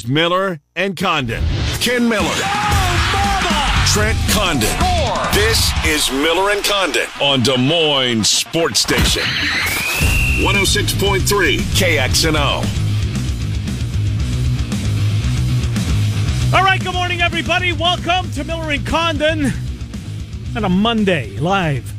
It's Miller and Condon. Ken Miller. Trent Condon. This is Miller and Condon on Des Moines Sports Station. 106.3 KXNO. All right, good morning, everybody. Welcome to Miller and Condon on a Monday, live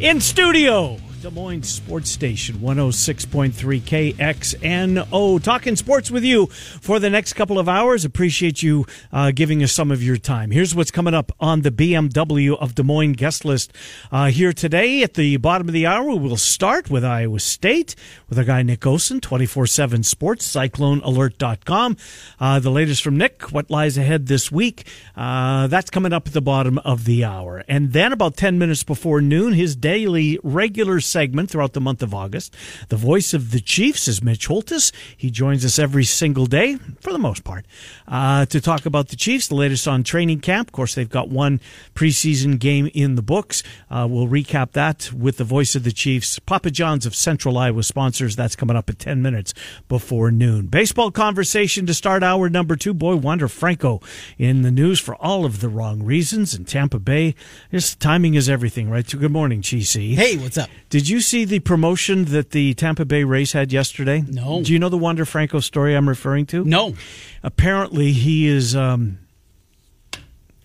in studio. Des Moines Sports Station, 106.3 KXNO. Talking sports with you for the next couple of hours. Appreciate you uh, giving us some of your time. Here's what's coming up on the BMW of Des Moines guest list uh, here today. At the bottom of the hour, we'll start with Iowa State with our guy Nick Osen, 24 7 Sports, CycloneAlert.com. Uh, the latest from Nick, what lies ahead this week. Uh, that's coming up at the bottom of the hour. And then about 10 minutes before noon, his daily regular segment throughout the month of August. The voice of the Chiefs is Mitch Holthus. He joins us every single day, for the most part, uh, to talk about the Chiefs, the latest on training camp. Of course, they've got one preseason game in the books. Uh, we'll recap that with the voice of the Chiefs. Papa John's of Central Iowa sponsors. That's coming up at 10 minutes before noon. Baseball conversation to start hour number two. Boy, Wander Franco in the news for all of the wrong reasons. In Tampa Bay, just timing is everything, right? So good morning, Cheesy. Hey, what's up? Did you see the promotion that the Tampa Bay Rays had yesterday? No. Do you know the Wander Franco story I'm referring to? No. Apparently, he is. Um,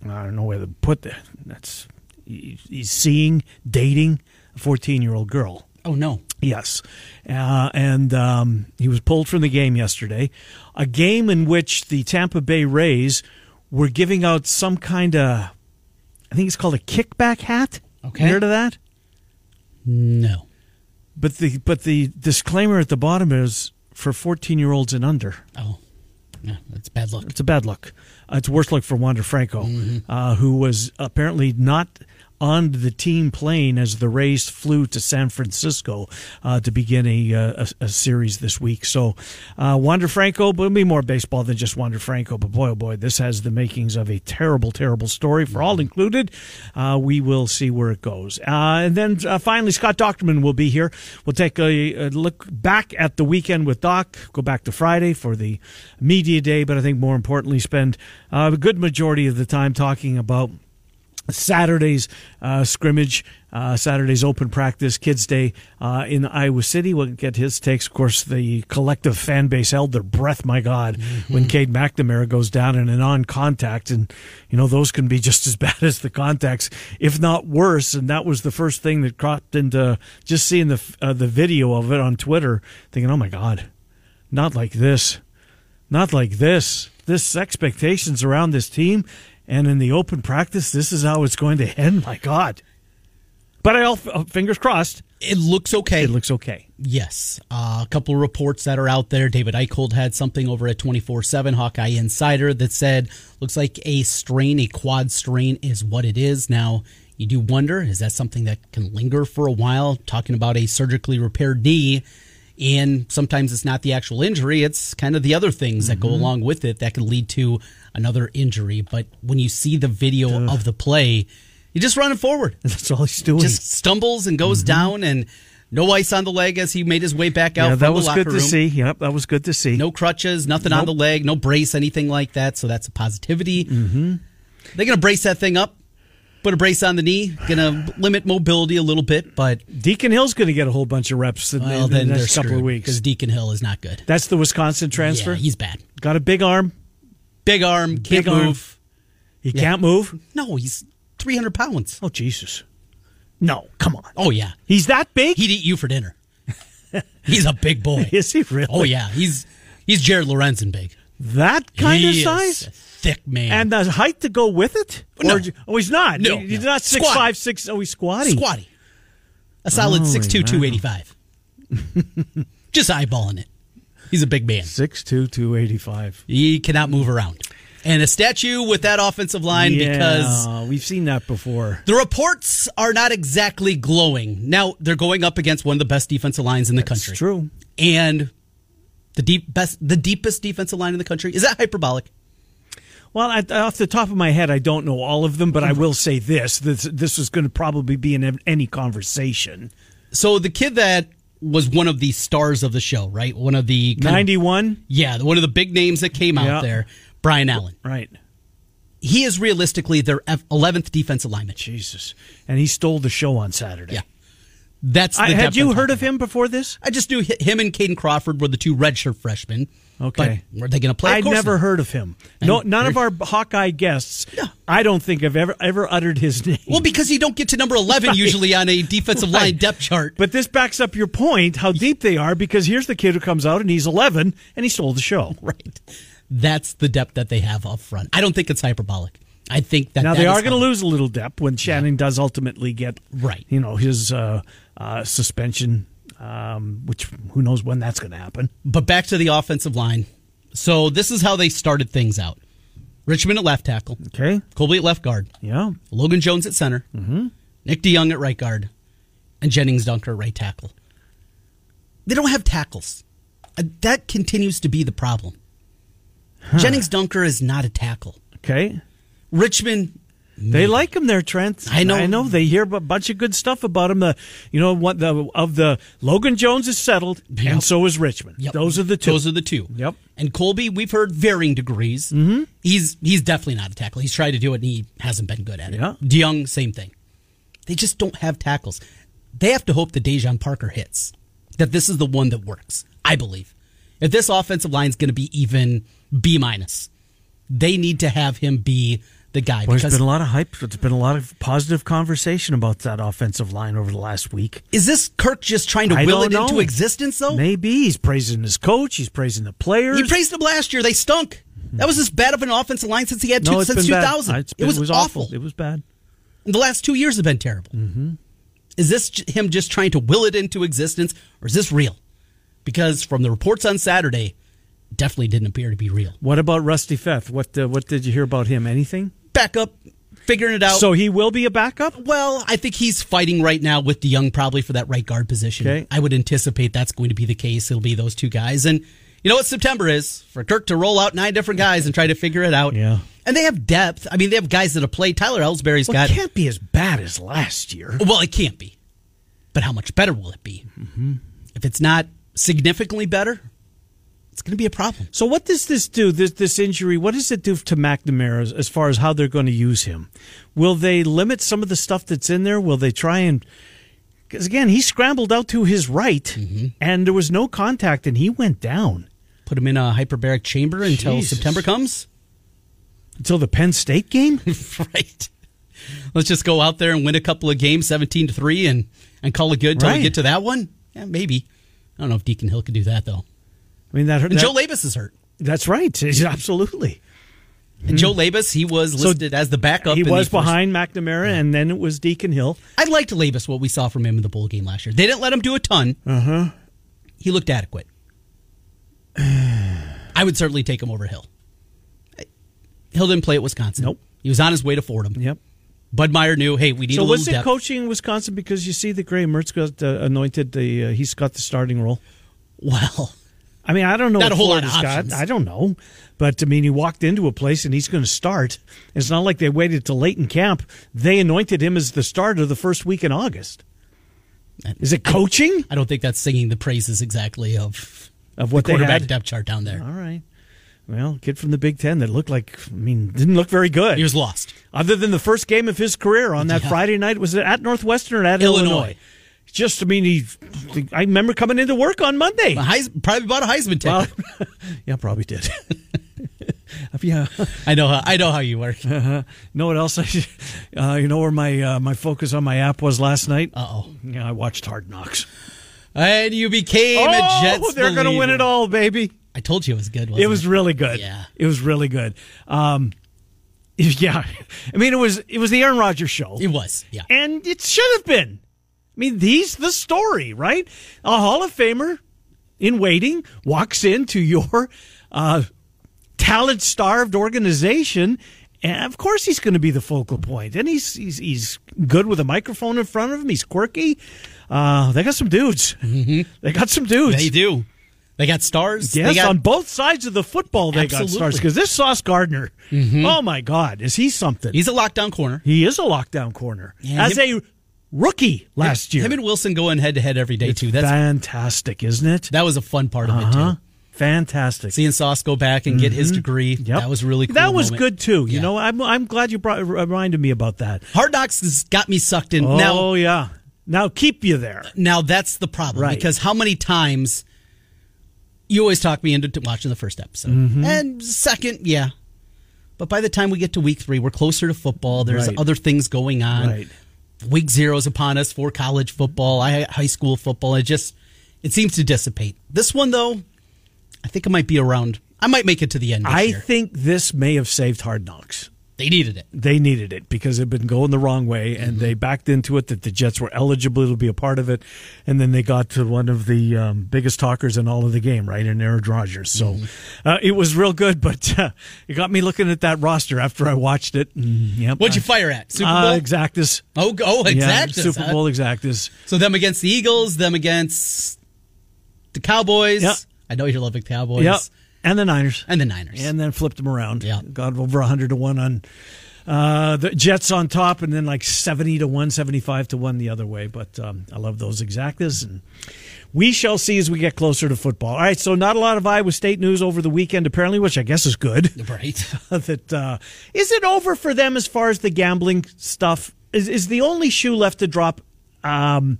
I don't know where to put that. That's he's seeing, dating a 14 year old girl. Oh no. Yes. Uh, and um, he was pulled from the game yesterday. A game in which the Tampa Bay Rays were giving out some kind of, I think it's called a kickback hat. Okay. You heard of that? No. But the but the disclaimer at the bottom is for 14 year olds and under. Oh. Yeah, that's bad luck. It's a bad luck. Uh, it's worse luck for Wander Franco, uh, who was apparently not on the team plane as the Rays flew to San Francisco uh, to begin a, uh, a, a series this week. So, uh, Wander Franco, but it'll be more baseball than just Wander Franco. But boy, oh boy, this has the makings of a terrible, terrible story for all included. Uh, we will see where it goes. Uh, and then uh, finally, Scott Dochterman will be here. We'll take a, a look back at the weekend with Doc, go back to Friday for the media day, but I think more importantly, spend a good majority of the time talking about Saturday's uh, scrimmage, uh, Saturday's open practice, Kids Day uh, in Iowa City. We'll get his takes. Of course, the collective fan base held their breath, my God, when Cade McNamara goes down in a non contact. And, you know, those can be just as bad as the contacts, if not worse. And that was the first thing that cropped into just seeing the, uh, the video of it on Twitter, thinking, oh my God, not like this. Not like this. This expectations around this team, and in the open practice, this is how it's going to end. My God! But I all uh, fingers crossed. It looks okay. It looks okay. yes. Uh, a couple of reports that are out there. David Eickholt had something over at 24 7 Hawkeye Insider that said, looks like a strain, a quad strain is what it is. Now, you do wonder, is that something that can linger for a while? Talking about a surgically repaired knee. And sometimes it's not the actual injury, it's kind of the other things that go along with it that can lead to another injury. But when you see the video of the play, you just run it forward. That's all he's doing. Just stumbles and goes down and no ice on the leg as he made his way back out yeah, that was good to see. Yep, that was good to see. No crutches, nothing on the leg, no brace, anything like that. So that's a positivity. Mm-hmm. They're going to brace that thing up, put a brace on the knee, going to limit mobility a little bit, but Deacon Hill's going to get a whole bunch of reps in, well, in the next couple of weeks. because Deacon Hill is not good. That's the Wisconsin transfer. Yeah, he's bad. got a big arm. Big arm, can't Big arm. move. He can't move. No, he's 300 pounds. Oh Jesus! No, come on. Oh, yeah. He's that big? He'd eat you for dinner. he's a big boy. Is he really? Oh, yeah. He's he's Jared Lorenzen big. that kind He of size. a thick man. And the height to go with it? No. Or, oh, he's not. No, He- he's no. not six Squatty. five six. Oh, he's squatty. squatty. A solid Holy 6'2", 285. Just eyeballing it. He's a big man. Six two two eighty five. He cannot move around. And a statue with that offensive line because we've seen that before. the reports are not exactly glowing. Now they're going up against one of the best defensive lines in the It's country. true. And the deep best the deepest defensive line in the country. Is that hyperbolic? Well, I, off the top of my head, I don't know all of them, but I will say this: this this is going to probably be in any conversation. So the kid that was one of the stars of the show, right? One of the 91? yeah, one of the big names that came out Yeah. there, Brian Allen. Right. He is realistically their 11th defensive lineman. Jesus. And he stole the show on Saturday. Yeah. That's the I, had you I'm heard of him before this? I just knew him and Caden Crawford were the two redshirt freshmen. Okay. But were they going to play? I'd never not. heard of him. No, none of our Hawkeye guests. I don't think I've ever ever uttered his name. Well, because you don't get to number 11 usually on a defensive line depth chart. But this backs up your point how deep they are because here's the kid who comes out and he's 11 and he stole the show. right. That's the depth that they have up front. I don't think it's hyperbolic. I think that Now that they are going to lose a little depth when Shannon does ultimately get Right. You know his uh, uh, suspension, um, which who knows when that's going to happen. But back to the offensive line. So this is how they started things out. Richman at left tackle, Okay. Colby at left guard, Yeah. Logan Jones at center, mm-hmm. Nick DeYoung at right guard, and Jennings Dunker at right tackle. They don't have tackles. Uh, that continues to be the problem. Jennings Dunker is not a tackle. Okay. Richman, They like him there, Trent. I know. I know. They hear a bunch of good stuff about him. The you know what the of the Logan Jones is settled, Yep. and so is Richman. Yep. Those are the two. Those are the two. Yep. And Colby, we've heard varying degrees. Mm-hmm. He's he's definitely not a tackle. He's tried to do it and he hasn't been good at it. Yeah. DeYoung, same thing. They just don't have tackles. They have to hope that Daijon Parker hits. That this is the one that works. I believe. If this offensive line is going to be even B minus, they need to have him be the guy. Well, there's been a lot of hype. There's been a lot of positive conversation about that offensive line over the last week. is this Kirk just trying to I will it into existence though? Maybe he's praising his coach. He's praising the players. He praised them last year. They stunk. That was as bad of an offensive line since he had two, no, since been bad. 2000. It was, awful. It was bad. The last two years have been terrible. Mm-hmm. Is this him just trying to will it into existence, or is this real? Because from the reports on Saturday, definitely didn't appear to be real. What about Rusty Feth? What uh, what did you hear about him? Anything? Backup, figuring it out. So he will be a backup. well, I think he's fighting right now with the DeYoung probably for that right guard position. Okay. I would anticipate that's going to be the case. It'll be those two guys. And you know what September is? For Kirk to roll out nine different guys and try to figure it out. Yeah. And they have depth. I mean, they have guys that have played. Tyler Elsbury's Well, got it can't be as bad as last year. Well, it can't be. But how much better will it be? Mm-hmm. If it's not significantly better, it's going to be a problem. So what does this do? This this injury? What does it do to McNamara as, far as how they're going to use him? Will they limit some of the stuff that's in there? Will they try and? Because again, he scrambled out to his right, Mm-hmm. and there was no contact, and he went down Put him in a hyperbaric chamber until Jesus. September comes. until the Penn State game. right. Let's just go out there and win a couple of games, seventeen to three, and and call it good until Right. we get to that one. Yeah, maybe. I don't know if Deacon Hill could do that though. I mean that. And that- Joe Labas is hurt. that's right. Absolutely. And Joe Labas, he was Hmm. So listed as the backup. he the was first- behind McNamara, and then it was Deacon Hill. I liked Labas what we saw from him in the bowl game last year. They didn't let him do a ton. Uh Uh-huh. He looked adequate. I would certainly take him over Hill. Hill didn't play at Wisconsin. Nope. He was on his way to Fordham. Yep. Bud Meyer knew, hey, we need So a little was it depth. coaching in Wisconsin because you see that Graham Mertz got uh, anointed the uh, he's got the starting role. well, I mean, I don't know Not what a whole lot of Florida's got. I don't know, but I mean, he walked into a place and he's going to start. It's not like they waited till late in camp. They anointed him as the starter the first week in August. Is it coaching I don't think that's singing the praises exactly of of what the they quarterback had? depth chart down there. All right. Well, kid from the Big Ten that looked like I mean didn't look very good. He was lost. other than the first game of his career on that Yeah. Friday night. Was it at Northwestern or at Illinois. Illinois? Just, I mean, he. I remember coming into work on Monday. Heis- probably bought a Heisman ticket. Well, yeah, probably did. yeah. I know. How, I know how you work. Uh, know what else? I, uh, you know where my uh, my focus on my app was last night? Uh oh. Yeah, I watched Hard Knocks. And you became a Jets. Oh, they're going to win it all, baby. I told you it was good. Wasn't It was really good. Yeah. it was really good. Um, yeah, I mean, it was it was the Aaron Rodgers show. It was. Yeah. and it should have been. I mean, he's the story, right? A Hall of Famer in waiting walks into your uh, talent starved organization. And of course, he's going to be the focal point. And he's, he's he's good with a microphone in front of him. He's quirky. Uh, they got some dudes. They got some dudes. They do. They got stars. Yes, they got, on both sides of the football, they got stars. Because this Sauce Gardner, oh my God, is he something? He's a lockdown corner. He is a lockdown corner. Yeah, As a rookie last year. Him and Wilson going head to head every day it's too. That's fantastic, isn't it? that was a fun part of it Uh-huh. too. Fantastic. Seeing Sauce go back and get his degree, Mm-hmm. Yep. that was really cool. That was moment. good too. You Yeah. know, I'm I'm glad you brought reminded me about that. Hard Knocks has got me sucked in. Oh Now, yeah. Now keep you there. now that's the problem Right. because how many times you always talk me into watching the first episode Mm-hmm. and second, yeah. But by the time we get to week three, we're closer to football. There's Right. other things going on. Right. Week zero is upon us for college football, high school football. It just it seems to dissipate. This one though, I think it might be around. I might make it to the end. This I year. think this may have saved Hard Knocks. They needed it. They needed it because it had been going the wrong way, Mm-hmm. and they backed into it that the Jets were eligible to be a part of it, and then they got to one of the um, biggest talkers in all of the game, right, in Aaron Rodgers. So Mm-hmm. uh, it was real good, but uh, it got me looking at that roster after I watched it. And, yep, What'd you fire at? Super Bowl. Uh, Exactus. oh, oh, Yeah, Super? Bowl Exactus. So them against the Eagles, them against the Cowboys. Yep. I know you're loving Cowboys. Yep. And the Niners. And the Niners. and then flipped them around. Yeah. got over hundred to one on uh, the Jets on top, and then like seventy to one, 75 to one the other way. But um, I love those exactas, and we shall see as we get closer to football. All right, so not a lot of Iowa State news over the weekend, apparently, which I guess is good. right. that uh, is it over for them as far as the gambling stuff? Is is the only shoe left to drop? Um,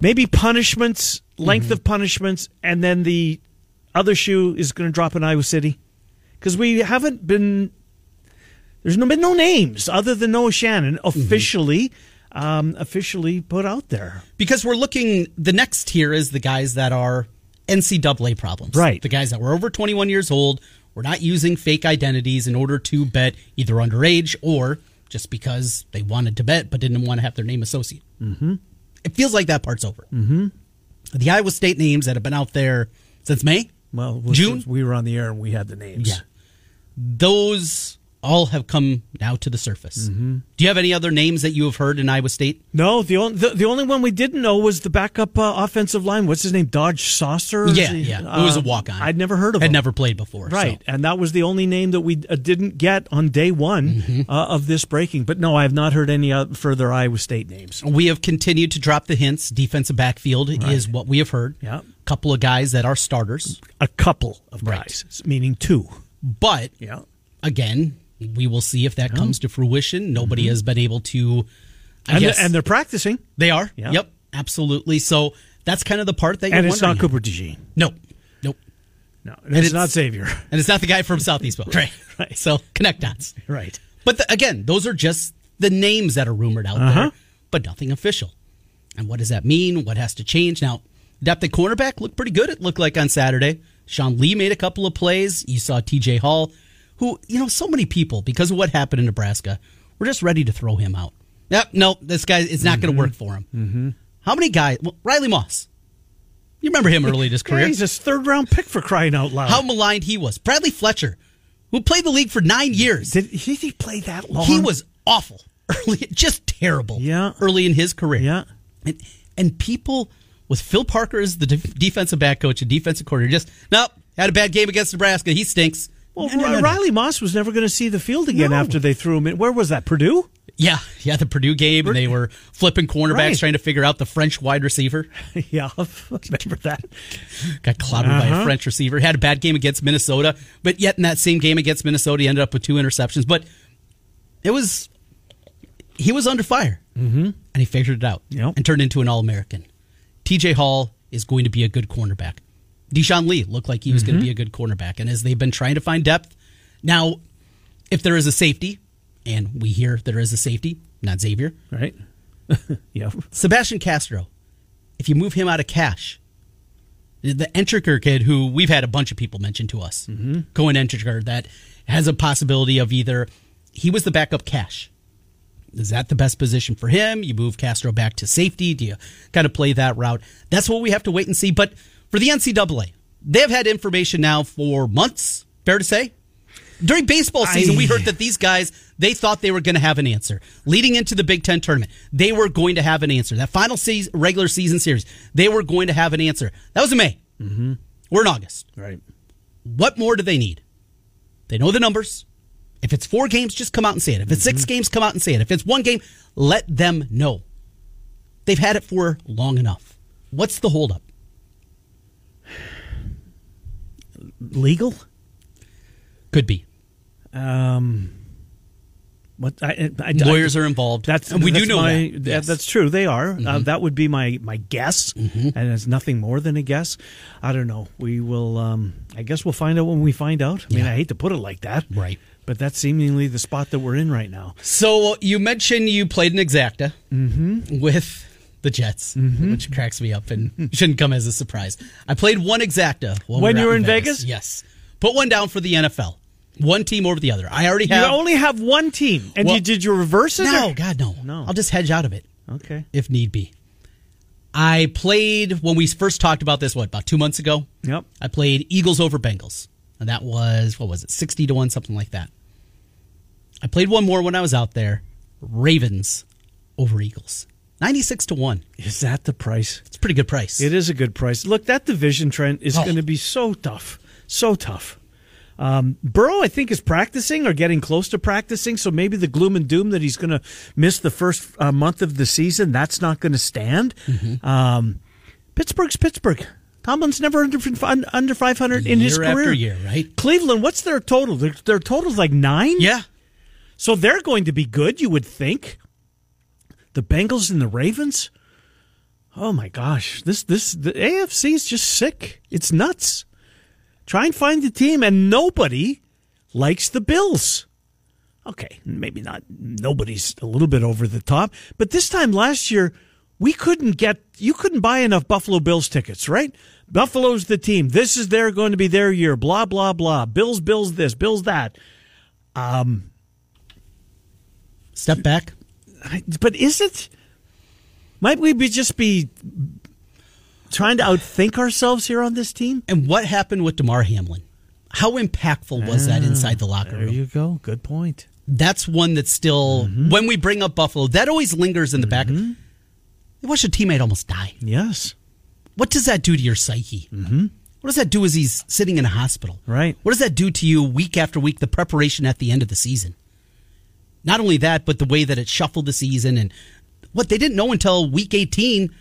maybe punishments, length of punishments, and then the other shoe is going to drop in Iowa City because we haven't been. There's no been no names other than Noah Shannon officially, um, officially put out there. because we're looking, the next tier is the guys that are NCAA problems. Right. The guys that were over 21 years old, We're not using fake identities in order to bet either underage or just because they wanted to bet but didn't want to have their name associated. Mm-hmm. It feels like that part's over. Mm-hmm. The Iowa State names that have been out there since May, Well, June? we were on the air and we had the names. Yeah. Those all have come now to the surface. Mm-hmm. Do you have any other names that you have heard in Iowa State? No, the only the, the only one we didn't know was the backup uh, offensive line. What's his name? Dodge Sauser. Yeah, yeah. It was a Uh, walk on. I'd never heard of Had him. never played before. Right, so. and that was the only name that we uh, didn't get on day one Mm-hmm. uh, of this breaking. But no, I have not heard any uh, further Iowa State names. We have continued to drop the hints. Defensive backfield is what we have heard. Yeah. Couple of guys that are starters. A couple of Right. guys, meaning two. But Yeah, again, we will see if that comes to fruition. Nobody has been able to I and, guess they're, and they're practicing, they are. Yeah. Yep. Absolutely. So that's kind of the part that and it's not. Cooper DeJean. No. Nope. No, and it's, it's- not Xavier. And it's not the guy from Southeast. Right. right. So connect dots. right. But the, again, those are just the names that are rumored out Uh-huh. there, but nothing official. And what does that mean? What has to change? Now, depth at cornerback looked pretty good. It looked like on Saturday. Sean Lee made a couple of plays. You saw TJ Hall, who, you know, so many people, because of what happened in Nebraska, were just ready to throw him out. Yep, no, this guy, is not going to work for him. Mm-hmm. How many guys? Well, Riley Moss. You remember him early in his Yeah, career. he's a third round pick for crying out loud. How maligned he was. Bradley Fletcher, who played the league for nine years. did, did he play that long? He was awful early, just terrible. Yeah. early in his career. Yeah. and, and people with Phil Parker as the def- defensive back coach and defensive coordinator just nope had a bad game against Nebraska. He stinks. Well, No, no. Riley Moss was never going to see the field again after they threw him in. Where was that? Purdue? Yeah, yeah. The Purdue game, and they were flipping cornerbacks Right. trying to figure out the French wide receiver. yeah, I remember that. Got clobbered by Uh-huh. a French receiver. Had a bad game against Minnesota, but yet in that same game against Minnesota, he ended up with two interceptions. But it was he was under fire, mm-hmm. and he figured it out Yep. and turned into an All American. T.J. Hall is going to be a good cornerback. Deshaun Lee looked like he was Mm-hmm. going to be a good cornerback, and as they've been trying to find depth, now if there is a safety, and we hear there is a safety, not Xavier, Right? yeah. Sebastian Castro, if you move him out of cash, the Entringer kid, who we've had a bunch of people mention to us, mm-hmm. Koen Entringer, that has a possibility of either he was the backup cash. Is that the best position for him? You move Castro back to safety? Do you kind of play that route? That's what we have to wait and see. But for the NCAA, they've had information now for months, fair to say? During baseball season, I- we heard that these guys they thought they were going to have an answer leading into the Big Ten tournament. They were going to have an answer. That final season, regular season series, they were going to have an answer. That was in May. Mm-hmm. We're in August. Right. What more do they need? They know the numbers. If it's four games, just come out and say it. If it's six games, come out and say it. If it's one game, let them know. They've had it for long enough. What's the holdup? Legal? Could be. Um, what I, I, Lawyers I, are involved. That's and we that's do know my, that. Yes. That's true. They are. Uh, Mhm. that would be my my guess, Mhm. and it's nothing more than a guess. I don't know. We will. Um, I guess we'll find out when we find out. I mean, Yeah. I hate to put it like that, right? But that's seemingly the spot that we're in right now. So you mentioned you played an exacta Mm-hmm. with the Jets, mm-hmm. which cracks me up and shouldn't come as a surprise. I played one exacta When we you were in Vegas? Yes, put one down for the NFL. One team over the other. I already have. You only have one team, and Well, you did you reverse it? no, or- God, no, No. I'll just hedge out of it Okay. if need be. I played when we first talked about this. What about two months ago? Yep. I played Eagles over Bengals, and that was what was it, sixty to one, something like that. I played one more when I was out there. Ravens over Eagles, ninety-six to one. Is that the price? It's a pretty good price. It is a good price. Look, that division trend is Oh. going to be so tough, so tough. Um, Burrow, I think, is practicing or getting close to practicing. So maybe the gloom and doom that he's going to miss the first uh, month of the season, that's not going to stand. Mm-hmm. Um, Pittsburgh's Pittsburgh. Tomlin's never under under 500 in his Year career. after year, right? Cleveland, what's their total? Their, their total's like nine. Yeah. So they're going to be good, you would think. The Bengals and the Ravens. Oh my gosh, this this the AFC is just sick. It's nuts. Try and find the team, and nobody likes the Bills. Okay, maybe not. Nobody's a little bit over the top, but this time last year, we couldn't get. You couldn't buy enough Buffalo Bills tickets, right? Buffalo's the team. This is their going to be their year. Blah blah blah. Bills, Bills, this, Bills that. Um, Step back. But is it? Might we be just be trying to outthink ourselves here on this team? And what happened with Damar Hamlin? How impactful was that ah, inside the locker There room? you go. Good point. That's one that's still mm-hmm. when we bring up Buffalo, that always lingers in the back. Mm-hmm. You watch a teammate almost die. Yes. What does that do to your psyche? Mm-hmm. What does that do as he's sitting in a hospital? Right. What does that do to you week after week, the preparation at the end of the season? Not only that, but the way that it shuffled the season and what they didn't know until week 18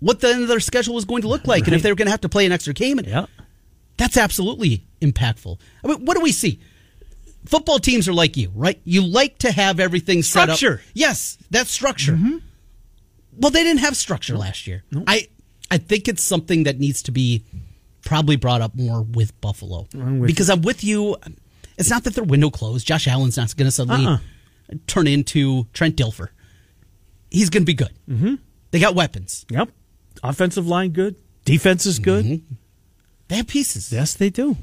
what the end of their schedule was going to look like and if they were going to have to play an extra game. And Yeah. That's absolutely impactful. I mean, what do we see? Football teams are like you, right? You like to have everything set up. Structure. Yes, that's structure. Mm-hmm. Well, they didn't have structure last year. I I think it's something that needs to be probably brought up more with Buffalo I'm with because I'm with you. It's not that their window closed. Josh Allen's not going to suddenly Uh-uh. Turn into Trent Dilfer. He's going to be good. Mm-hmm. They got weapons. Yep. Offensive line good. Defense is good. Mm-hmm. They have pieces. Yes, they do.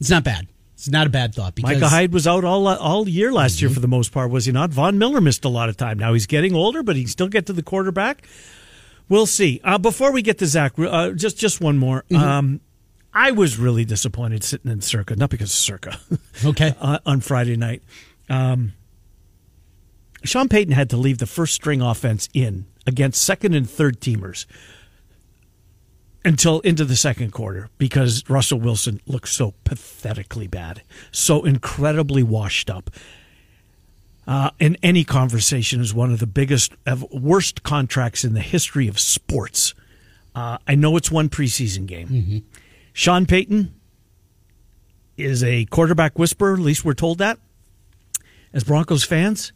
It's not bad. It's not a bad thought because Micah Hyde was out all all year last year for the most part, was he not? Von Miller missed a lot of time. Now he's getting older, but he can still get to the quarterback. We'll see. Uh, before we get to Zach, uh, just just one more. Um, I was really disappointed sitting in Circa, not because of Circa, okay. uh, on Friday night. Um, Sean Payton had to leave the first string offense in against second and third teamers until into the second quarter because Russell Wilson looked so pathetically bad, so incredibly washed up. Uh, in any conversation, is one of the biggest, worst contracts in the history of sports. Uh, I know it's one preseason game. Sean Payton is a quarterback whisperer. At least we're told that. As Broncos fans,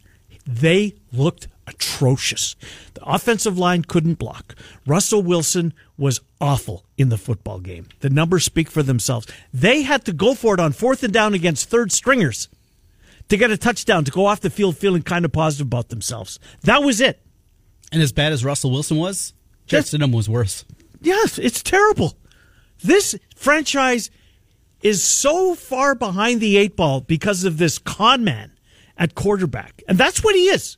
they looked atrocious. The offensive line couldn't block. Russell Wilson was awful in the football game. The numbers speak for themselves. They had to go for it on fourth and down against third stringers to get a touchdown, to go off the field feeling kind of positive about themselves. That was it. And as bad as Russell Wilson was, Justin was worse. Yes, it's terrible. This franchise is so far behind the eight ball because of this con man at quarterback. And that's what he is.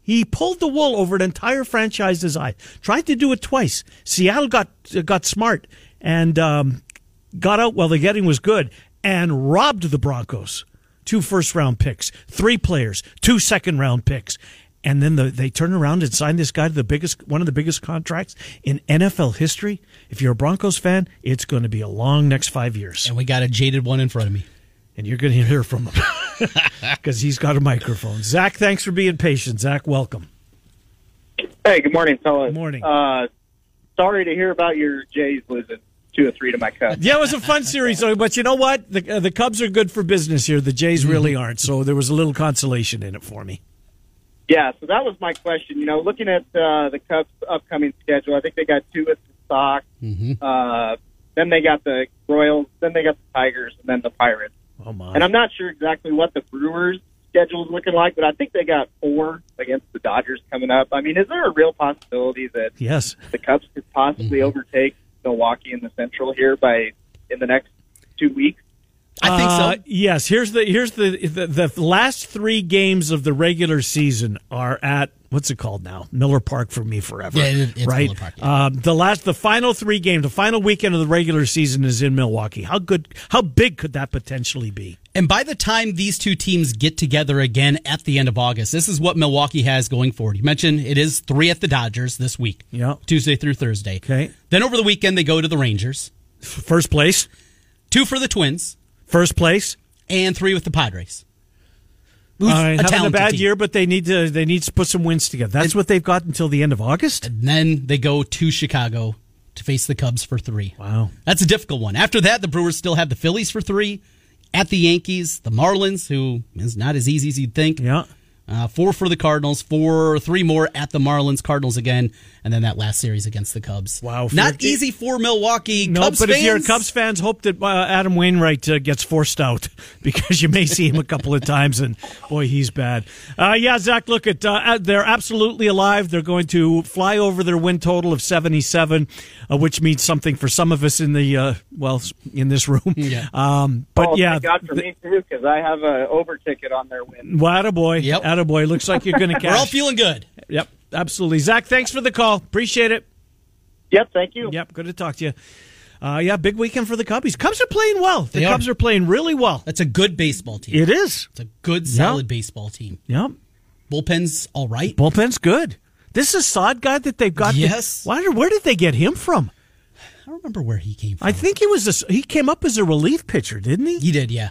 He pulled the wool over an entire franchise's eye. Tried to do it twice. Seattle got got smart and um, got out while the getting was good and robbed the Broncos. Two first round picks, three players, two second round picks. And then the, they turn around and sign this guy to the biggest, one of the biggest contracts in NFL history. If you're a Broncos fan, it's going to be a long next five years, And we got a jaded one in front of me. And you're going to hear from him because he's got a microphone. Zach, thanks for being patient. Zach, welcome. Hey, good morning, fellas. Good morning. Uh, sorry to hear about your Jays losing two or three to my Cubs. Yeah, it was a fun series, but you know what? The uh, the Cubs are good for business here. The Jays really aren't, so there was a little consolation in it for me. Yeah, so that was my question. You know, looking at uh, the Cubs' upcoming schedule, I think they got two with the Sox. Uh, then they got the Royals. Then they got the Tigers, and then the Pirates. Oh my! And I'm not sure exactly what the Brewers' schedule is looking like, but I think they got four against the Dodgers coming up. I mean, is there a real possibility that yes, the Cubs could possibly overtake Milwaukee in the Central here by in the next two weeks? I think Uh, so. yes. Here's the here's the, the the last three games of the regular season are at what's it called now? Miller Park for me forever. Yeah, it- it's right. Miller Park, yeah. Um, the last the final three games, the final weekend of the regular season is in Milwaukee. How good? How big could that potentially be? And by the time these two teams get together again at the end of August, this is what Milwaukee has going forward. You mentioned it is three at the Dodgers this week. Yeah. Tuesday through Thursday. Okay. Then over the weekend, they go to the Rangers. First place, Two for the Twins, first place. and three with the Padres. Who's Uh, having a bad team. year, but they need to they need to put some wins together. That's what they've got until the end of August. And then they go to Chicago to face the Cubs for three. Wow. That's a difficult one. After that, the Brewers still have the Phillies for three, at the Yankees, the Marlins, who is not as easy as you'd think. Yeah. Uh, four for the Cardinals, four, three more at the Marlins, Cardinals again, and then that last series against the Cubs. Wow, not for- easy for Milwaukee. No, Cubs but if you're fans. Cubs fans, hope that uh, Adam Wainwright uh, gets forced out because you may see him a couple of times, and boy, he's bad. Uh, yeah, Zach, look at uh, they're absolutely alive. They're going to fly over their win total of 77, uh, which means something for some of us in the uh, well in this room. Yeah. Um, but oh, yeah, God for me too, because I have an over ticket on their win. well, attaboy, Yep. Attaboy. Looks like you're going to cash. We're all feeling good. yep, absolutely. Zach, thanks for the call. Appreciate it. Yep, thank you. Yep, good to talk to you. Uh, yeah, big weekend for the Cubbies. Cubs are playing well. The They. Cubs are playing really well. That's a good baseball team. It is. It's a good, solid baseball team. Yep. Bullpen's all right. Bullpen's good. This is Sod guy that they've got. Yes. Why, where did they get him from? I don't remember where he came from. I think he was a, he came up as a relief pitcher, didn't he? he did, yeah.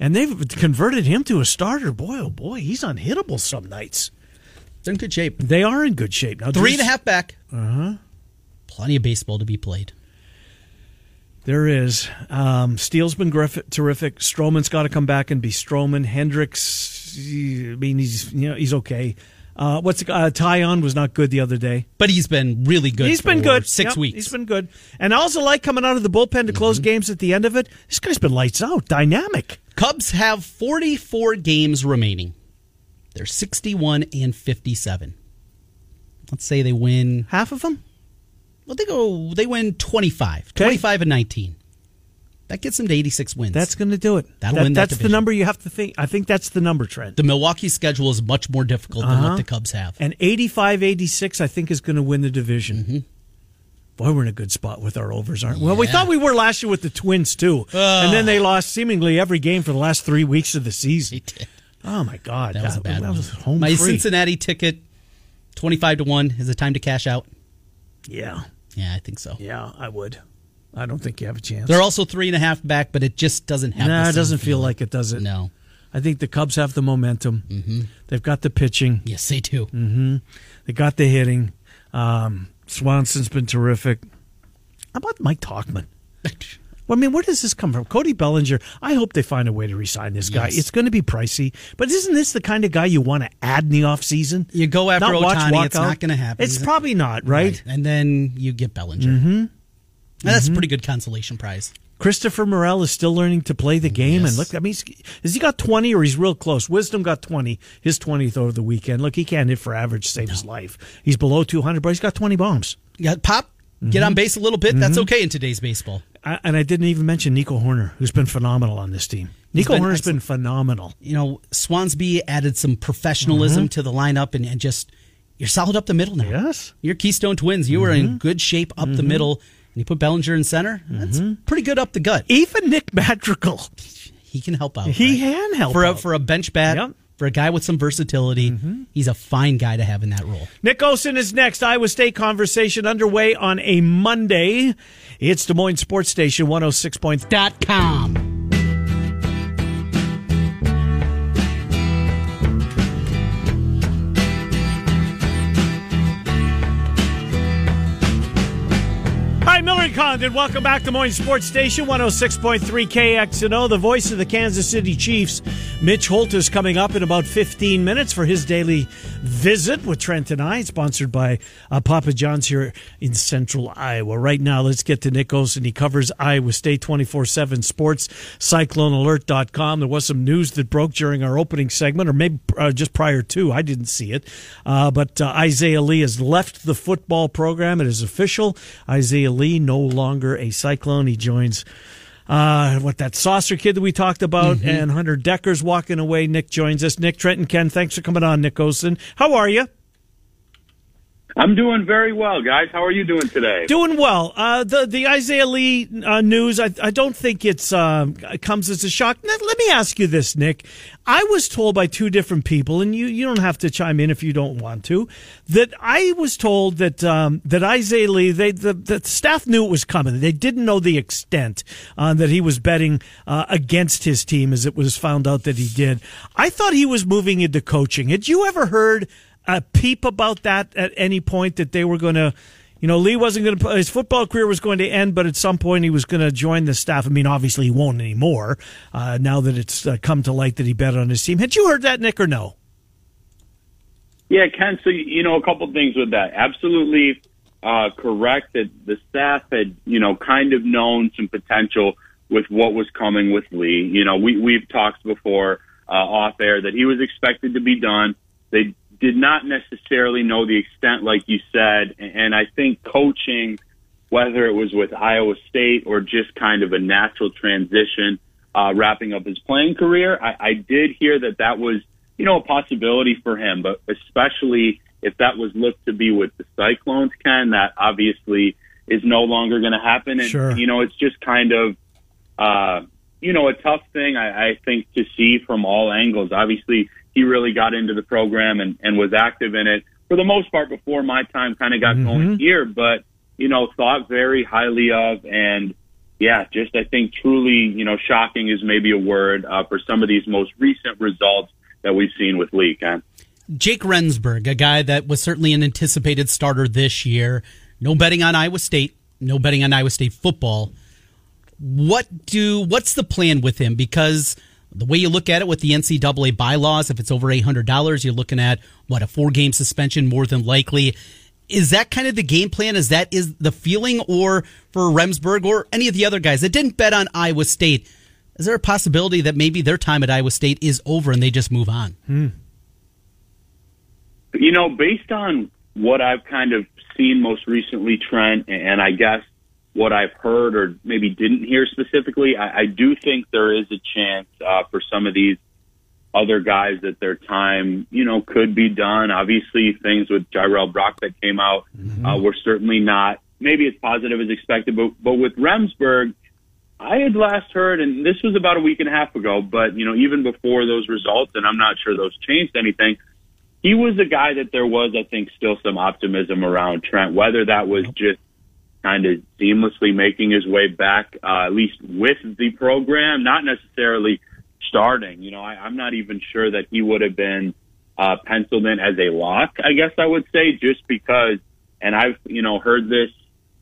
And they've converted him to a starter. Boy, oh boy, he's unhittable some nights. They're in good shape. They are in good shape now. Three and a half back. Uh huh. Plenty of baseball to be played. There is. Um, Steele's been griff- terrific. Stroman's got to come back and be Stroman. Hendricks, I mean, he's you know he's okay. Uh, what's uh, Taillon was not good the other day. But he's been really good. He's been for good. Six Yep, weeks. He's been good. And I also like coming out of the bullpen to close games at the end of it. This guy's been lights out, dynamic. Cubs have 44 games remaining. They're 61 and 57. Let's say they win. Half of them. Well, they go. They win 25. Okay. 25 and 19. That gets them to 86 wins. That's going to do it. That'll win that that's the number you have to think. I think that's the number, Trent. the Milwaukee schedule is much more difficult than Uh-huh. what the Cubs have. And 85 86, I think, is going to win the division. Mm-hmm. Boy, we're in a good spot with our overs, aren't we? Well, we thought we were last year with the Twins, too. and then they lost seemingly every game for the last three weeks of the season. They did. Oh, my God. That was a bad that one. was home My free. Cincinnati ticket, 25 to 1. Is it time to cash out? Yeah. Yeah, I think so. Yeah, I would. I don't think you have a chance. They're also three and a half back, but it just doesn't have. Nah, it doesn't feel like it, does it? No. I think the Cubs have the momentum. Mm-hmm. They've got the pitching. Yes, they do. Mm. They got the hitting. Um, Swanson's been terrific. How about Mike Tauchman? I mean, where does this come from? Cody Bellinger. I hope they find a way to resign this guy. Yes. It's going to be pricey, but isn't this the kind of guy you want to add in the offseason? You go after Not watch, it's out? not going to happen. It's probably not, right? And then you get Bellinger. Mm-hmm. That's a pretty good consolation prize. Christopher Morel is still learning to play the game, and look, I mean, he's- has he got twenty or he's real close? Wisdom got twenty, his twentieth over the weekend. Look, he can't hit for average, to save his life. He's below two hundred, but he's got twenty bombs. You got pop, get Mm-hmm. on base a little bit. That's okay in today's baseball. I, and I didn't even mention Nico Hoerner, who's been phenomenal on this team. Nico been Hoerner's excellent. been phenomenal. You know, Swansby added some professionalism to the lineup and, and just you're solid up the middle now. Mm-hmm. Yes. You're Keystone Twins. You were in good shape up the middle, you put Bellinger in center. That's mm-hmm. pretty good up the gut. Even Nick Madrigal, He can help out. he right? can help for a, for a bench bat. Yep. For a guy with some versatility, mm-hmm. he's a fine guy to have in that role. Nick Osen is next. Iowa State conversation underway on a Monday. It's Des Moines Sports Station 106. Condon. Welcome back to Moines Sports Station 106.3 KXNO, the voice of the Kansas City Chiefs. Mitch Holthus coming up in about 15 minutes for his daily visit with Trent and I, sponsored by uh, Papa John's here in central Iowa. Right now, let's get to Nick Osen. He covers Iowa State 24 7 sports, cyclonealert.com. There was some news that broke during our opening segment, or maybe uh, just prior to. I didn't see it. Uh, but uh, Isaiah Lee has left the football program. It is official. Isaiah Lee no longer a Cyclone. He joins uh, what that Sauser kid that we talked about, mm-hmm. and Hunter Dekkers walking away. Nick joins us. Nick Trenton Ken, thanks for coming on, Nick Osen. How are you? I'm doing very well, guys. How are you doing today? Doing well. Uh, the the Isaiah Lee uh, news, I, I don't think it's uh, comes as a shock. Let me ask you this, Nick. I was told by two different people, and you, you don't have to chime in if you don't want to, that I was told that um, that Isaiah Lee, they the, the staff knew it was coming. They didn't know the extent uh, that he was betting uh, against his team, as it was found out that he did. I thought he was moving into coaching. Had you ever heard? A peep about that at any point that they were going to, you know, Lee wasn't going to, his football career was going to end, but at some point he was going to join the staff. I mean, obviously he won't anymore uh, now that it's uh, come to light that he bet on his team. Had you heard that, Nick, or no? Yeah, Ken. So, you know, a couple things with that. Absolutely uh, correct that the staff had, you know, kind of known some potential with what was coming with Lee. You know, we, we've talked before uh, off air that he was expected to be done. They did not necessarily know the extent, like you said. And I think coaching, whether it was with Iowa State or just kind of a natural transition, uh, wrapping up his playing career, I, I did hear that that was, you know, a possibility for him, but especially if that was looked to be with the Cyclones, Ken, that obviously is no longer going to happen. And, sure. you know, it's just kind of, uh, you know, a tough thing, I, I think, to see from all angles. Obviously, he really got into the program and, and was active in it for the most part before my time kind of got mm-hmm. going here, but, you know, thought very highly of and, yeah, just I think truly, you know, shocking is maybe a word uh, for some of these most recent results that we've seen with Lee. Ken. Jake Remsburg, a guy that was certainly an anticipated starter this year. No betting on Iowa State. No betting on Iowa State football. What do? What's the plan with him? Because the way you look at it with the NCAA bylaws, if it's over $800, you're looking at what a four game suspension more than likely. Is that kind of the game plan? Is that is the feeling, or for Remsburg or any of the other guys that didn't bet on Iowa State? Is there a possibility that maybe their time at Iowa State is over and they just move on? Hmm. You know, based on what I've kind of seen most recently, Trent, and I guess what I've heard or maybe didn't hear specifically, I, I do think there is a chance uh, for some of these other guys that their time, you know, could be done. Obviously, things with Jirehl Brock that came out mm-hmm. uh, were certainly not maybe as positive as expected. But but with Remsburg, I had last heard, and this was about a week and a half ago. But you know, even before those results, and I'm not sure those changed anything. He was a guy that there was, I think, still some optimism around Trent. Whether that was just kind of seamlessly making his way back, uh, at least with the program, not necessarily starting. You know, I, I'm not even sure that he would have been uh, penciled in as a lock, I guess I would say, just because, and I've, you know, heard this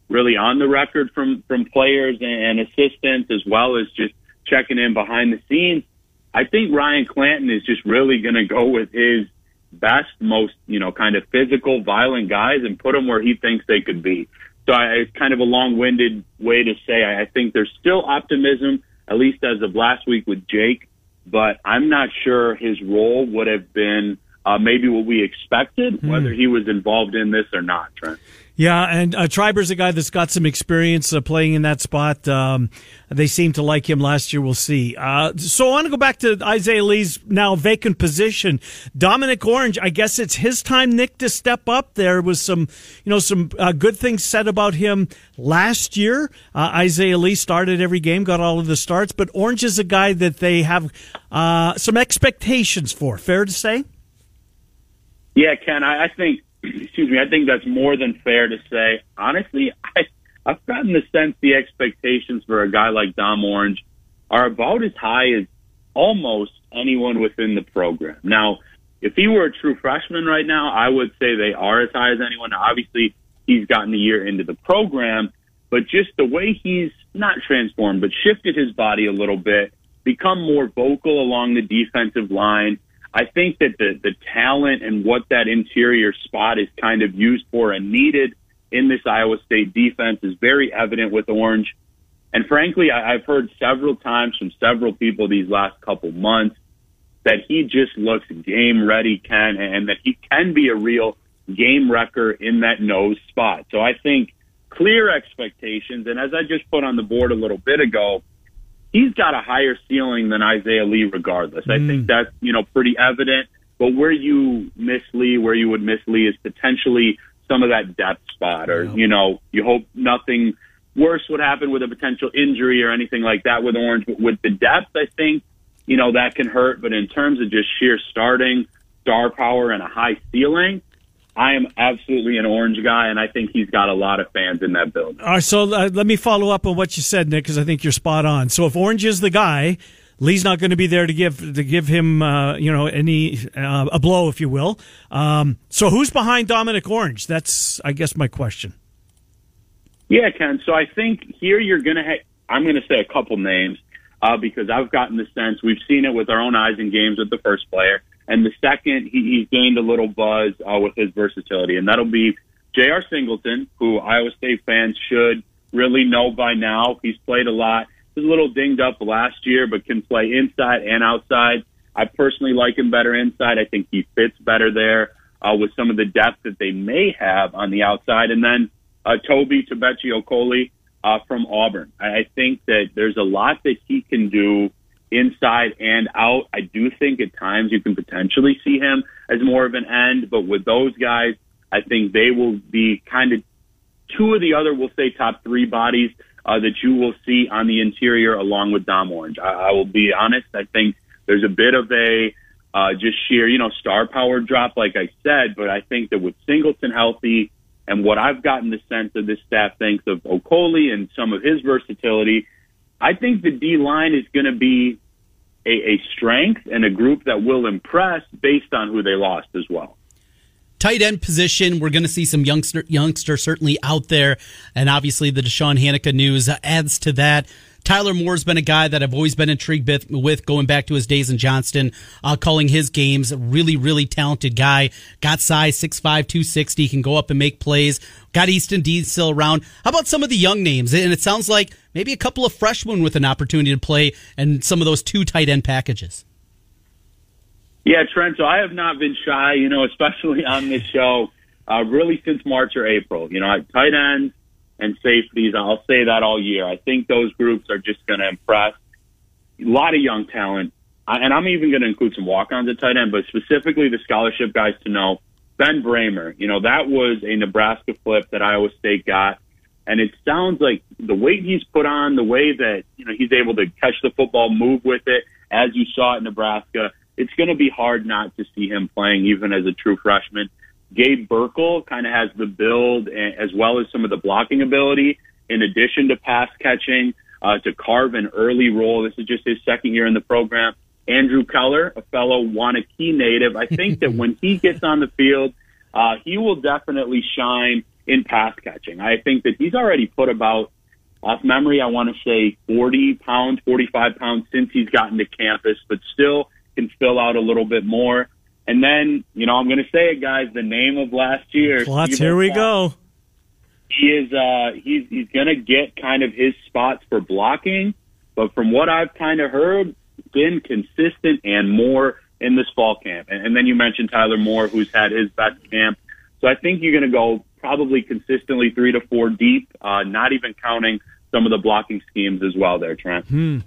really on the record from, from players and, and assistants as well as just checking in behind the scenes. I think Ryan Clanton is just really going to go with his best, most, you know, kind of physical, violent guys and put them where he thinks they could be. So I, it's kind of a long-winded way to say I, I think there's still optimism, at least as of last week with Jake, but I'm not sure his role would have been uh, maybe what we expected, hmm. whether he was involved in this or not, Trent. Yeah, and uh, Triber's a guy that's got some experience uh, playing in that spot. Um, they seem to like him last year. We'll see. Uh, so I want to go back to Isaiah Lee's now vacant position. Dominic Orange, I guess it's his time, Nick, to step up. There was some, you know, some uh, good things said about him last year. Uh, Isaiah Lee started every game, got all of the starts, but Orange is a guy that they have uh, some expectations for. Fair to say? Yeah, Ken, I, I think excuse me, I think that's more than fair to say. Honestly, I, I've gotten the sense the expectations for a guy like Dom Orange are about as high as almost anyone within the program. Now, if he were a true freshman right now, I would say they are as high as anyone. Now, obviously, he's gotten a year into the program, but just the way he's not transformed, but shifted his body a little bit, become more vocal along the defensive line. I think that the, the talent and what that interior spot is kind of used for and needed in this Iowa State defense is very evident with Orange. And frankly, I, I've heard several times from several people these last couple months that he just looks game ready, Ken, and that he can be a real game wrecker in that nose spot. So I think clear expectations. And as I just put on the board a little bit ago, he's got a higher ceiling than Isaiah Lee, regardless. Mm. I think mm. that's, you know, pretty evident. But where you miss Lee, where you would miss Lee is potentially some of that depth spot, or, yeah. you know, you hope nothing worse would happen with a potential injury or anything like that with Orange. But with the depth, I think, you know, that can hurt. But in terms of just sheer starting, star power, and a high ceiling, I am absolutely an orange guy, and I think he's got a lot of fans in that building. All right, so uh, let me follow up on what you said, Nick, because I think you're spot on. So if Orange is the guy, Lee's not going to be there to give to give him, uh, you know, any uh, a blow, if you will. Um, so who's behind Dominic Orange? That's, I guess, my question. Yeah, Ken. So I think here you're going to. Ha- I'm going to say a couple names uh, because I've gotten the sense we've seen it with our own eyes in games with the first player. And the second, he, he's gained a little buzz uh, with his versatility, and that'll be J.R. Singleton, who Iowa State fans should really know by now. He's played a lot. He was a little dinged up last year, but can play inside and outside. I personally like him better inside. I think he fits better there uh, with some of the depth that they may have on the outside. And then uh, Toby Tabechi uh, from Auburn. I think that there's a lot that he can do inside and out. I do think at times you can potentially see him as more of an end, but with those guys, I think they will be kind of two of the other, we'll say top three bodies uh, that you will see on the interior along with Dom Orange. I, I will be honest. I think there's a bit of a uh, just sheer, you know, star power drop, like I said, but I think that with Singleton healthy and what I've gotten the sense of this staff thinks of Okoli and some of his versatility, I think the D line is going to be a, a strength and a group that will impress based on who they lost as well tight end position, we're going to see some youngster youngster certainly out there, and obviously the Deshaun Hanika news adds to that. Tyler Moore's been a guy that I've always been intrigued with, going back to his days in Johnston, uh, calling his games. Really, really talented guy. Got size, 6'5", 260, can go up and make plays. Got Easton Dean still around. How about some of the young names? And it sounds like maybe a couple of freshmen with an opportunity to play and some of those two tight end packages. Yeah, Trent. So I have not been shy, you know, especially on this show, uh, really since March or April. You know, tight ends and safeties. I'll say that all year. I think those groups are just going to impress. A lot of young talent, and I'm even going to include some walk-ons at tight end, but specifically the scholarship guys to know. Ben Brahmer, you know, that was a Nebraska flip that Iowa State got. And it sounds like the weight he's put on, the way that, you know, he's able to catch the football, move with it, as you saw at Nebraska, it's going to be hard not to see him playing even as a true freshman. Gabe Burkle kind of has the build as well as some of the blocking ability in addition to pass catching uh, to carve an early role. This is just his second year in the program. Andrew Keller, a fellow Waunakee native, I think that when he gets on the field, uh, he will definitely shine in pass catching. I think that he's already put about, off memory, I want to say 40 pounds, 45 pounds since he's gotten to campus, but still can fill out a little bit more. And then, you know, I'm going to say it, guys. The name of last year. Lots. Here we go. He is. Uh, he's he's going to get kind of his spots for blocking, but from what I've kind of heard, been consistent and more in this fall camp. And, and then you mentioned Tyler Moore, who's had his best camp. So I think you're going to go probably consistently three to four deep, uh, not even counting some of the blocking schemes as well there, Trent. Hmm.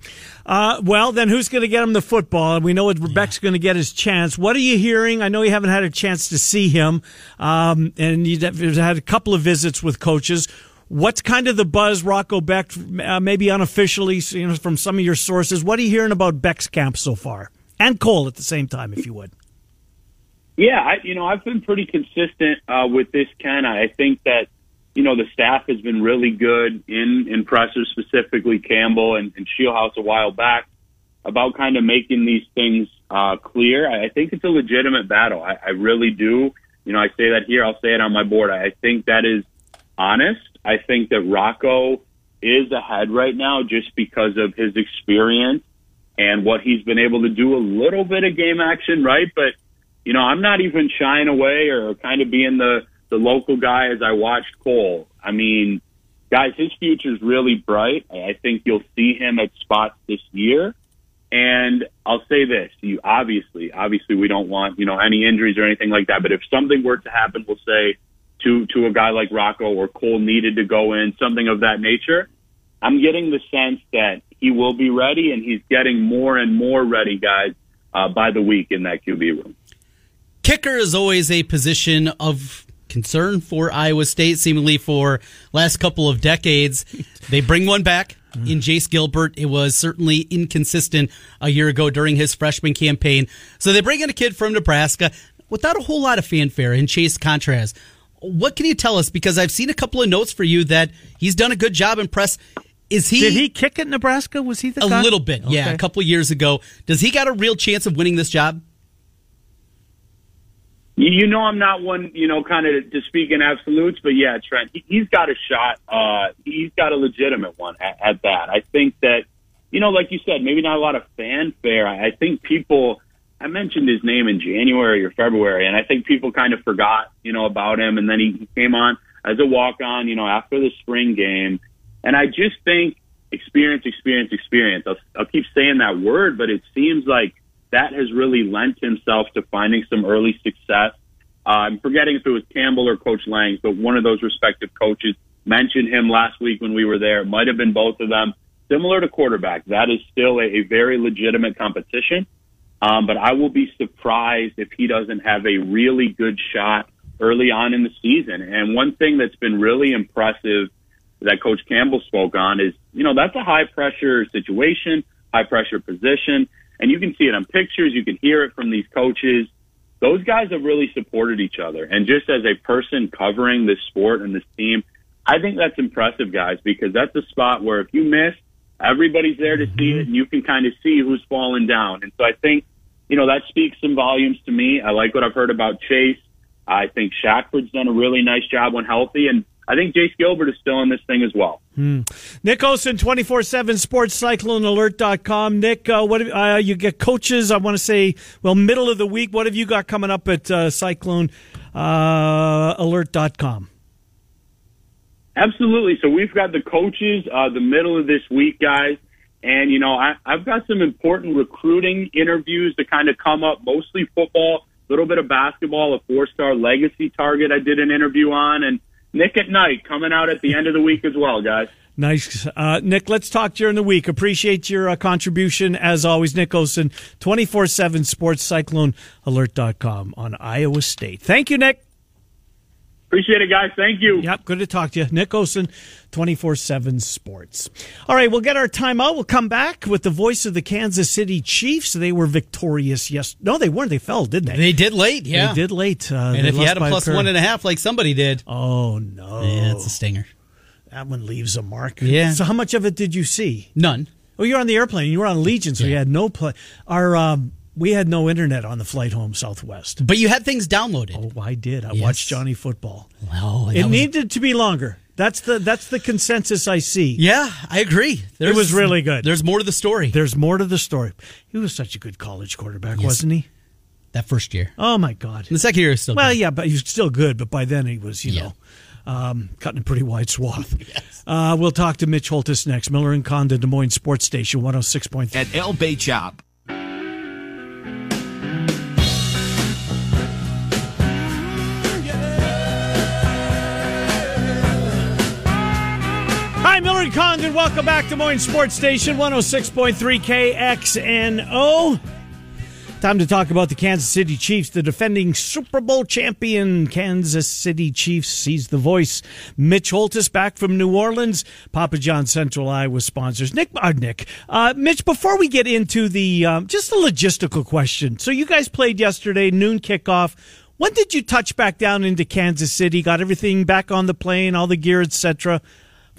Uh, well, then who's going to get him the football? We know Becht's going to get his chance. What are you hearing? I know you haven't had a chance to see him, um, and you've had a couple of visits with coaches. What's kind of the buzz, Rocco Becht, uh, maybe unofficially, you know, from some of your sources? What are you hearing about Becht's camp so far, and Kohl at the same time, if you would? Yeah, I, you know, I've been pretty consistent uh, with this, Ken. I think that you know, the staff has been really good in, in pressers, specifically Campbell and, and Scheelhaase a while back about kind of making these things uh, clear. I, I think it's a legitimate battle. I, I really do. You know, I say that here. I'll say it on my board. I think that is honest, I think that Rocco is ahead right now just because of his experience and what he's been able to do a little bit of game action, right? But, you know, I'm not even shying away or kind of being the, the local guy as I watched Kohl. I mean, guys, his future's really bright. I think you'll see him at spots this year. And I'll say this, you obviously, obviously we don't want, you know, any injuries or anything like that. But if something were to happen, we'll say to, to a guy like Rocco or Kohl needed to go in, something of that nature, I'm getting the sense that he will be ready and he's getting more and more ready, guys, uh, by the week in that QB room. Kicker is always a position of concern for Iowa State, seemingly for last couple of decades. They bring one back in Jace Gilbert. It was certainly inconsistent a year ago during his freshman campaign. So they bring in a kid from Nebraska without a whole lot of fanfare in Chase Contreraz. What can you tell us? Because I've seen a couple of notes for you that he's done a good job in press. Is he? Did he kick at Nebraska? Was he the a guy? little bit? Yeah, Okay. a couple of years ago. Does he got a real chance of winning this job? You, know, I'm not one, you know, kind of to speak in absolutes, but yeah, Trent, he, he's got a shot. Uh, he's got a legitimate one at, at that. I think that, you know, like you said, maybe not a lot of fanfare. I, I think people, I mentioned his name in January or February, and I think people kind of forgot, you know, about him. And then he, he came on as a walk on, you know, after the spring game. And I just think experience, experience, experience. I'll, I'll keep saying that word, but it seems like that has really lent himself to finding some early success. Uh, I'm forgetting if it was Campbell or Coach Lang, but one of those respective coaches mentioned him last week when we were there. It might have been both of them. Similar to quarterback, that is still a, a very legitimate competition. Um, but I will be surprised if he doesn't have a really good shot early on in the season. And one thing that's been really impressive that Coach Campbell spoke on is, you know, that's a high pressure situation, high pressure position. And you can see it on pictures. You can hear it from these coaches. Those guys have really supported each other. And just as a person covering this sport and this team, I think that's impressive, guys, because that's a spot where if you miss, everybody's there to see it and you can kind of see who's falling down. And so I think, you know, that speaks some volumes to me. I like what I've heard about Chase. I think Shackford's done a really nice job when healthy. And I think Jace Gilbert is still in this thing as well. Nick Osen, 24 7 sports, cyclonealert.com. Nick, uh, what have, uh, you get coaches, I want to say, well, middle of the week. What have you got coming up at uh, cyclonealert.com? Absolutely. So we've got the coaches, uh, the middle of this week, guys. And, you know, I, I've got some important recruiting interviews to kind of come up, mostly football, a little bit of basketball, a four star legacy target I did an interview on, and Nick at Night coming out at the end of the week as well, guys. Nice. Uh, Nick, let's talk during the week. Appreciate your uh, contribution. As always, Nick Osen, 24 7 sports, cyclonealert.com on Iowa State. Thank you, Nick. Appreciate it, guys. Thank you. Yep, good to talk to you. Nick Osen, 24 7 Sports. All right, we'll get our time out. We'll come back with the voice of the Kansas City Chiefs. They were victorious. Yes. No, they weren't. They fell, didn't they? They did late, yeah. They did late. Uh, and if you had a plus pair. one and a half like somebody did, Oh, no. yeah, it's a stinger. that one leaves a mark. Yeah. So, how much of it did you see? None. Oh, you were on the airplane. You were on Legion, so you had no play. Our um, we had no internet on the flight home Southwest. But you had things downloaded. Oh, I did. I Yes. watched Johnny Football. Oh, It was- needed to be longer. That's the that's the consensus I see. Yeah, I agree. There's, was really good. There's more to the story. There's more to the story. He was such a good college quarterback, Yes. wasn't he? that first year. Oh my God. The second year is still Well, good. yeah, but he was still good. But by then he was, you Yeah. know, um, cutting a pretty wide swath. uh, we'll talk to Mitch Holthus next. Miller and Condon, Des Moines Sports Station, 106.3. at El Bay Chop. Hi, Condon. Welcome back to Moines Sports Station 106.3 KXNO. Time to talk about the Kansas City Chiefs, the defending Super Bowl champion Kansas City Chiefs. Sees the voice. Mitch Holthus back from New Orleans. Papa John Central Iowa sponsors. Nick, uh, Nick, uh, Mitch. Before we get into the um, just a logistical question, so you guys played yesterday, noon kickoff. When did you touch back down into Kansas City? Got everything back on the plane, all the gear, etc.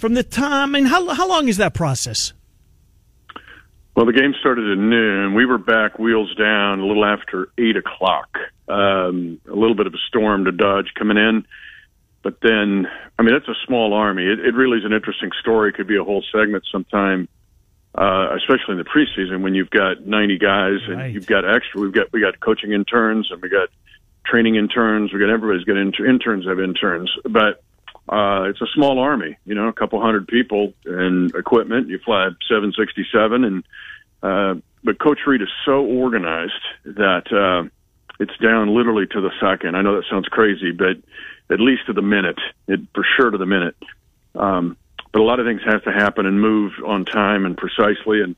From the time, and how how long is that process? Well, the game started at noon. We were back wheels down a little after eight o'clock. Um, a little bit of a storm to dodge coming in. but then, I mean, it's a small army. It, it really is an interesting story. It could be a whole segment sometime, uh, especially in the preseason when you've got 90 guys and Right. you've got extra. We've got we got coaching interns and we got training interns. We got everybody's got inter- interns have interns, but uh, it's a small army. You know, a couple hundred people and equipment. You fly 767, and uh, but Coach Reid is so organized that uh, it's down literally to the second. I know that sounds crazy, but at least to the minute, it for sure to the minute. Um, but a lot of things have to happen and move on time and precisely. And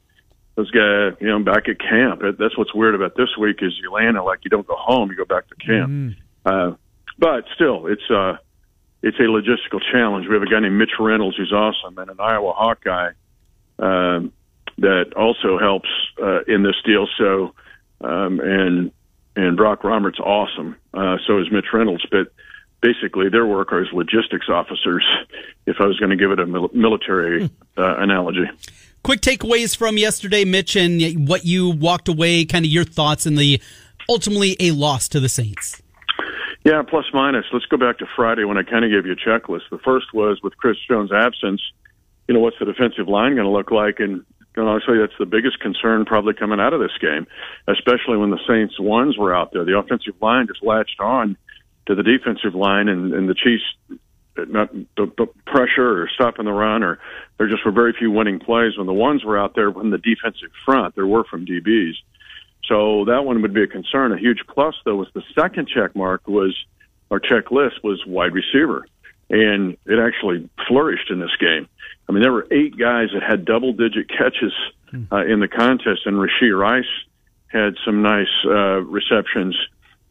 those guys, you know, back at camp. That's what's weird about this week is you land and like you don't go home, you go back to camp. Uh, but still, it's uh, it's a logistical challenge. We have a guy named Mitch Reynolds who's awesome and an Iowa Hawkeye um, that also helps uh, in this deal. So um, and and Brock Roberts awesome. Uh, so is Mitch Reynolds, but basically their work are as logistics officers. If I was going to give it a mil- military uh, analogy. Quick takeaways from yesterday, Mitch, and what you walked away, kind of your thoughts and the ultimately a loss to the Saints. Yeah, plus minus. Let's go back to Friday when I kind of gave you a checklist. The first was with Chris Jones' absence. You know, what's the defensive line going to look like? And you honestly, that's the biggest concern probably coming out of this game, especially when the Saints ones were out there. The offensive line just latched on to the defensive line, and, and the Chiefs not the, the pressure or stopping the run, or there just were very few winning plays when the ones were out there. When the defensive front, there were from DBs. So that one would be a concern. A huge plus, though, was the second check mark was our checklist was wide receiver, and it actually flourished in this game. I mean, there were eight guys that had double-digit catches uh, in the contest, and Rashee Rice had some nice uh, receptions.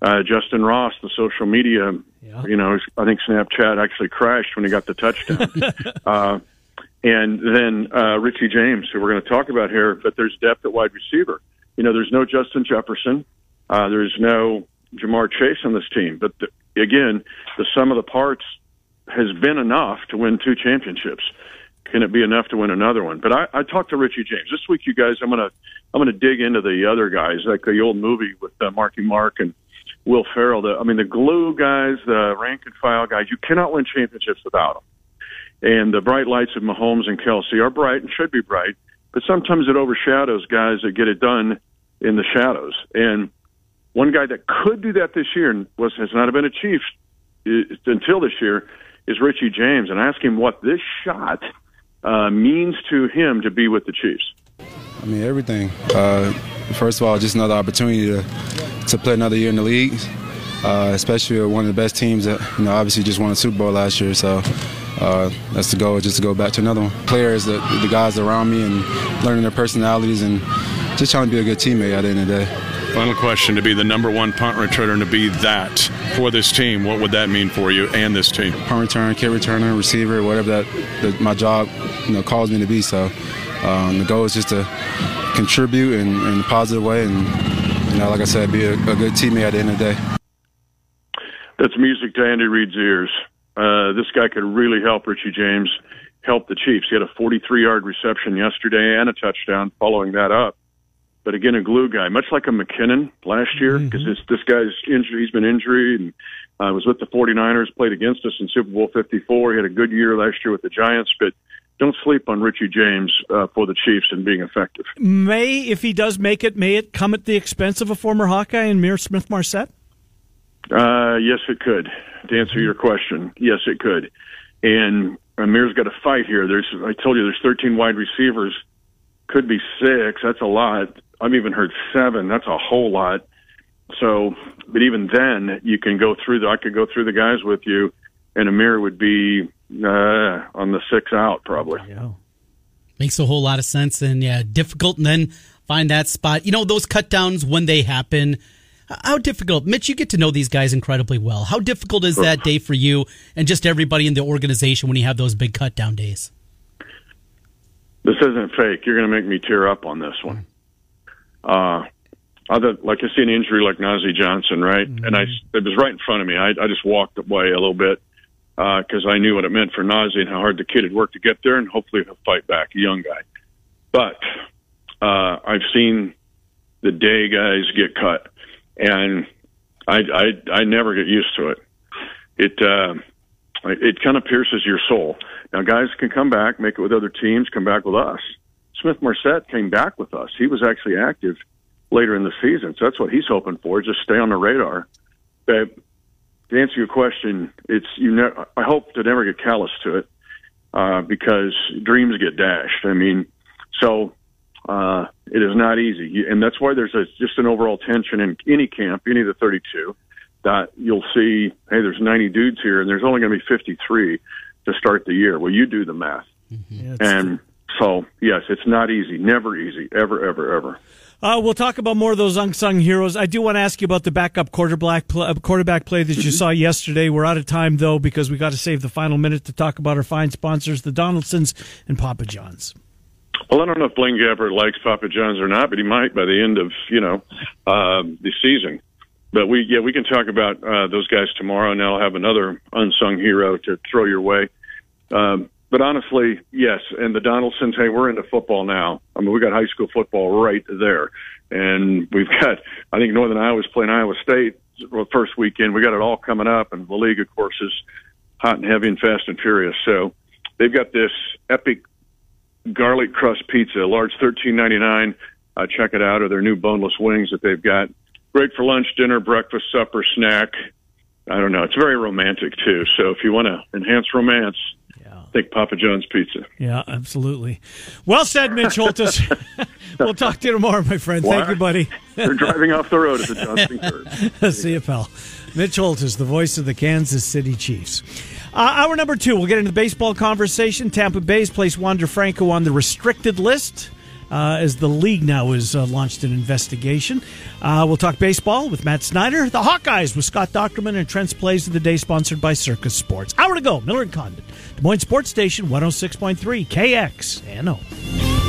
Uh, Justin Ross, the social media, Yeah. you know, I think Snapchat actually crashed when he got the touchdown. uh, and then uh, Richie James, who we're going to talk about here, but there's depth at wide receiver. You know, there's no Justin Jefferson. Uh, there's no Ja'Marr Chase on this team. But the, again, the sum of the parts has been enough to win two championships. Can it be enough to win another one? But I, I talked to Richie James this week. You guys, I'm gonna I'm gonna dig into the other guys, like the old movie with uh, Marky Mark and Will Ferrell. The, I mean, the glue guys, the rank and file guys. You cannot win championships without them. And the bright lights of Mahomes and Kelce are bright and should be bright, but sometimes it overshadows guys that get it done in the shadows. And one guy that could do that this year and was has not been a i- until this year is Richie James, and ask him what this shot uh, means to him to be with the Chiefs. I mean, everything. Uh, first of all, just another opportunity to to play another year in the league, uh, especially one of the best teams that you know obviously just won a Super Bowl last year. So uh, that's the goal, just to go back to another one. Players, the, the guys around me, and learning their personalities, and just trying to be a good teammate at the end of the day. Final question to be the number one punt returner and to be that for this team, what would that mean for you and this team? Punt returner, kick returner, receiver, whatever that, that my job you know calls me to be. So um, the goal is just to contribute in, in a positive way, and you know, like I said, be a, a good teammate at the end of the day. That's music to Andy Reid's ears. Uh, this guy could really help Richie James help the Chiefs. He had a 43 yard reception yesterday and a touchdown following that up. But again, a glue guy, much like a McKinnon last year, because this, this guy's injured. He's been injured and uh, was with the 49ers, played against us in Super Bowl 54. He had a good year last year with the Giants, but don't sleep on Richie James uh, for the Chiefs and being effective. May, if he does make it, may it come at the expense of a former Hawkeye and Mir Smith Marsette? Uh, yes, it could. To answer your question, yes, it could. And Ihmir's got a fight here. There's, I told you, there's 13 wide receivers. Could be six. That's a lot. I've even heard seven. That's a whole lot. So, but even then, you can go through the. I could go through the guys with you, and Amir would be uh, on the six out probably. Yeah. Makes a whole lot of sense, and yeah, difficult. And then find that spot. You know, those cut downs when they happen. How difficult, Mitch? You get to know these guys incredibly well. How difficult is that day for you and just everybody in the organization when you have those big cut down days? This isn't fake. You're going to make me tear up on this one. Uh, other like I see an injury like Nazeeh Johnson, right? And I it was right in front of me. I, I just walked away a little bit because I knew what it meant for Nazeeh and how hard the kid had worked to get there, and hopefully he'll fight back, a young guy. But uh, I've seen the day guys get cut, and I I I never get used to it. It uh, it kind of pierces your soul. Now, guys can come back, make it with other teams, come back with us. Smith Marsette came back with us. He was actually active later in the season, so that's what he's hoping for. Just stay on the radar. But to answer your question, it's you. Ne- I hope to never get callous to it uh, because dreams get dashed. I mean, so uh, it is not easy, and that's why there's a, just an overall tension in any camp, any of the 32. That you'll see, hey, there's 90 dudes here, and there's only going to be 53 to start the year. Well, you do the math, mm-hmm. and so yes, it's not easy, never easy, ever, ever, ever. Uh, we'll talk about more of those unsung heroes. I do want to ask you about the backup quarterback play, uh, quarterback play that you mm-hmm. saw yesterday. We're out of time though because we got to save the final minute to talk about our fine sponsors, the Donaldsons and Papa John's. Well, I don't know if Blaine Gabbert likes Papa John's or not, but he might by the end of you know uh, the season. But we yeah we can talk about uh, those guys tomorrow, and I'll have another unsung hero to throw your way. Um, but honestly, yes. And the Donaldsons, hey, we're into football now. I mean, we got high school football right there, and we've got I think Northern Iowa's playing Iowa State well, first weekend. We got it all coming up, and the league, of course, is hot and heavy and fast and furious. So they've got this epic garlic crust pizza, large thirteen ninety nine. Uh, check it out, or their new boneless wings that they've got. Great for lunch, dinner, breakfast, supper, snack. I don't know. It's very romantic too. So if you want to enhance romance, yeah. think Papa John's Pizza. Yeah, absolutely. Well said, Mitch Holthus. we'll talk to you tomorrow, my friend. Thank you, buddy. They're driving off the road at the Johnson curve. See you, pal. Mitch Holthus, the voice of the Kansas City Chiefs. Uh, hour number two, we'll get into the baseball conversation. Tampa Bay's placed Wander Franco on the restricted list uh, as the league now has uh, launched an investigation. Uh, we'll talk baseball with Matt Snyder. The Hawkeyes with Scott Dochterman and Trent's Plays of the Day, sponsored by Circa Sports. Hour to go, Miller and Condon. Des Moines Sports Station 106.3 KXNO.